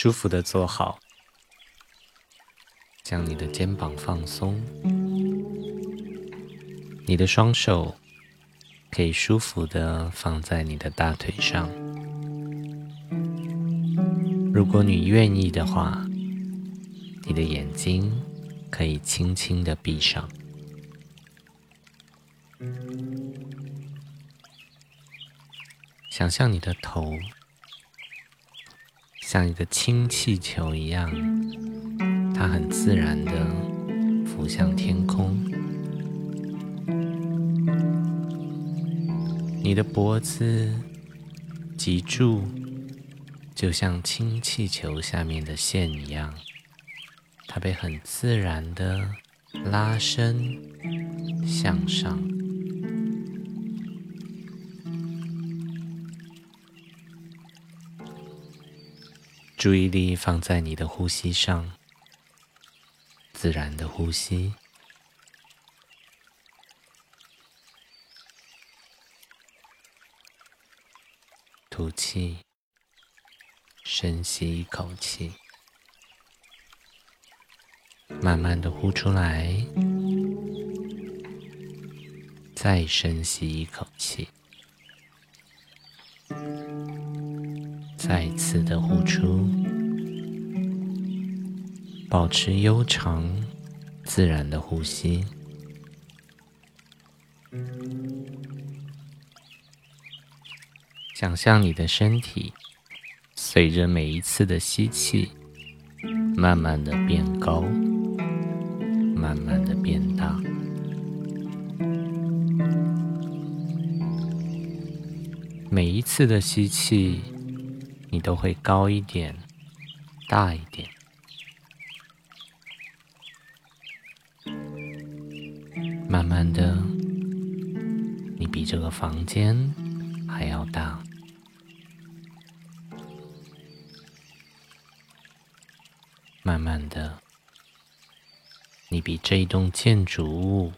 舒服的坐好，将你的肩膀放松，你的双手可以舒服的放在你的大腿上。如果你愿意的话，你的眼睛可以轻轻的闭上。想象你的头像一个氢气球一样，它很自然的浮向天空。你的脖子脊柱就像氢气球下面的线一样，它被很自然的拉伸向上。注意力放在你的呼吸上，自然的呼吸，吐气，深吸一口气，慢慢的呼出来，再深吸一口气。再次的呼出，保持悠长、自然的呼吸。想象你的身体随着每一次的吸气，慢慢的变高，慢慢的变大。每一次的吸气。你都会高一点，大一点，慢慢的，你比这个房间还要大，慢慢的，你比这一栋建筑物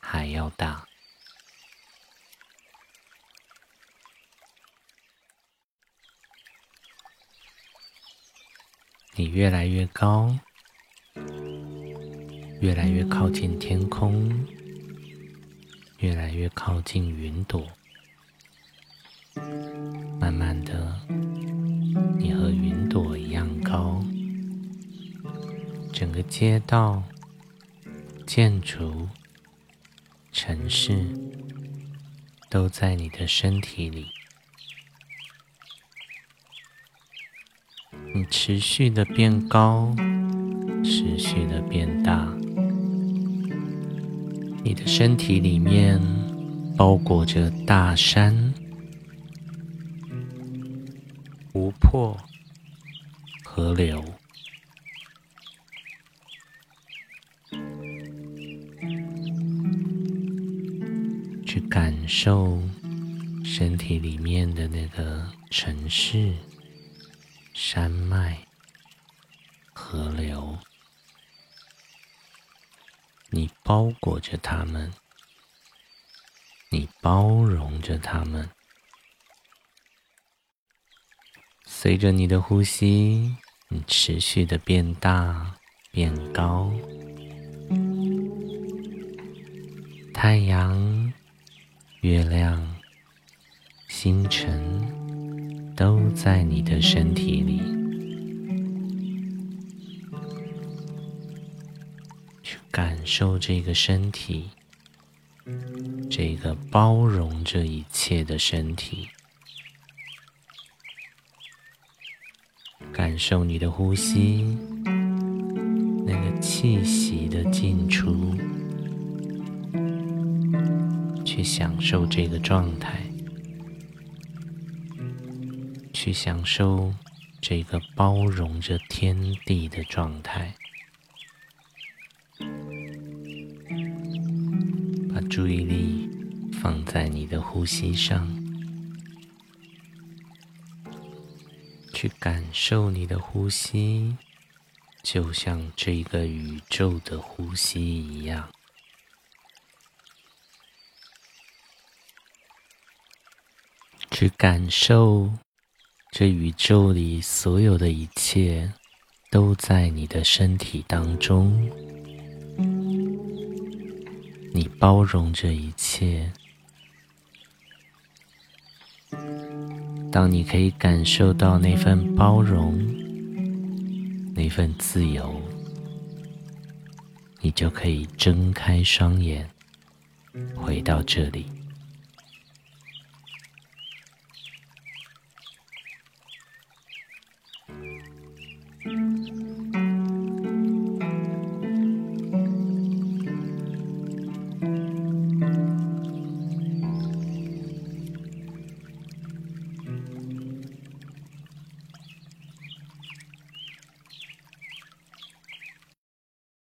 还要大。你越来越高，越来越靠近天空，越来越靠近云朵。慢慢的，你和云朵一样高。整个街道、建筑、城市都在你的身体里。你持续的变高，持续的变大，你的身体里面包裹着大山、湖泊、河流，去感受身体里面的那个城市。山脉、河流，你包裹着它们，你包容着它们。随着你的呼吸，你持续的变大、变高。太阳、月亮、星辰。都在你的身体里，去感受这个身体，这个包容这一切的身体，感受你的呼吸，那个气息的进出，去享受这个状态。去享受这个包容着天地的状态，把注意力放在你的呼吸上，去感受你的呼吸，就像这个宇宙的呼吸一样，去感受。这宇宙里所有的一切都在你的身体当中，你包容这一切。当你可以感受到那份包容、那份自由，你就可以睁开双眼，回到这里。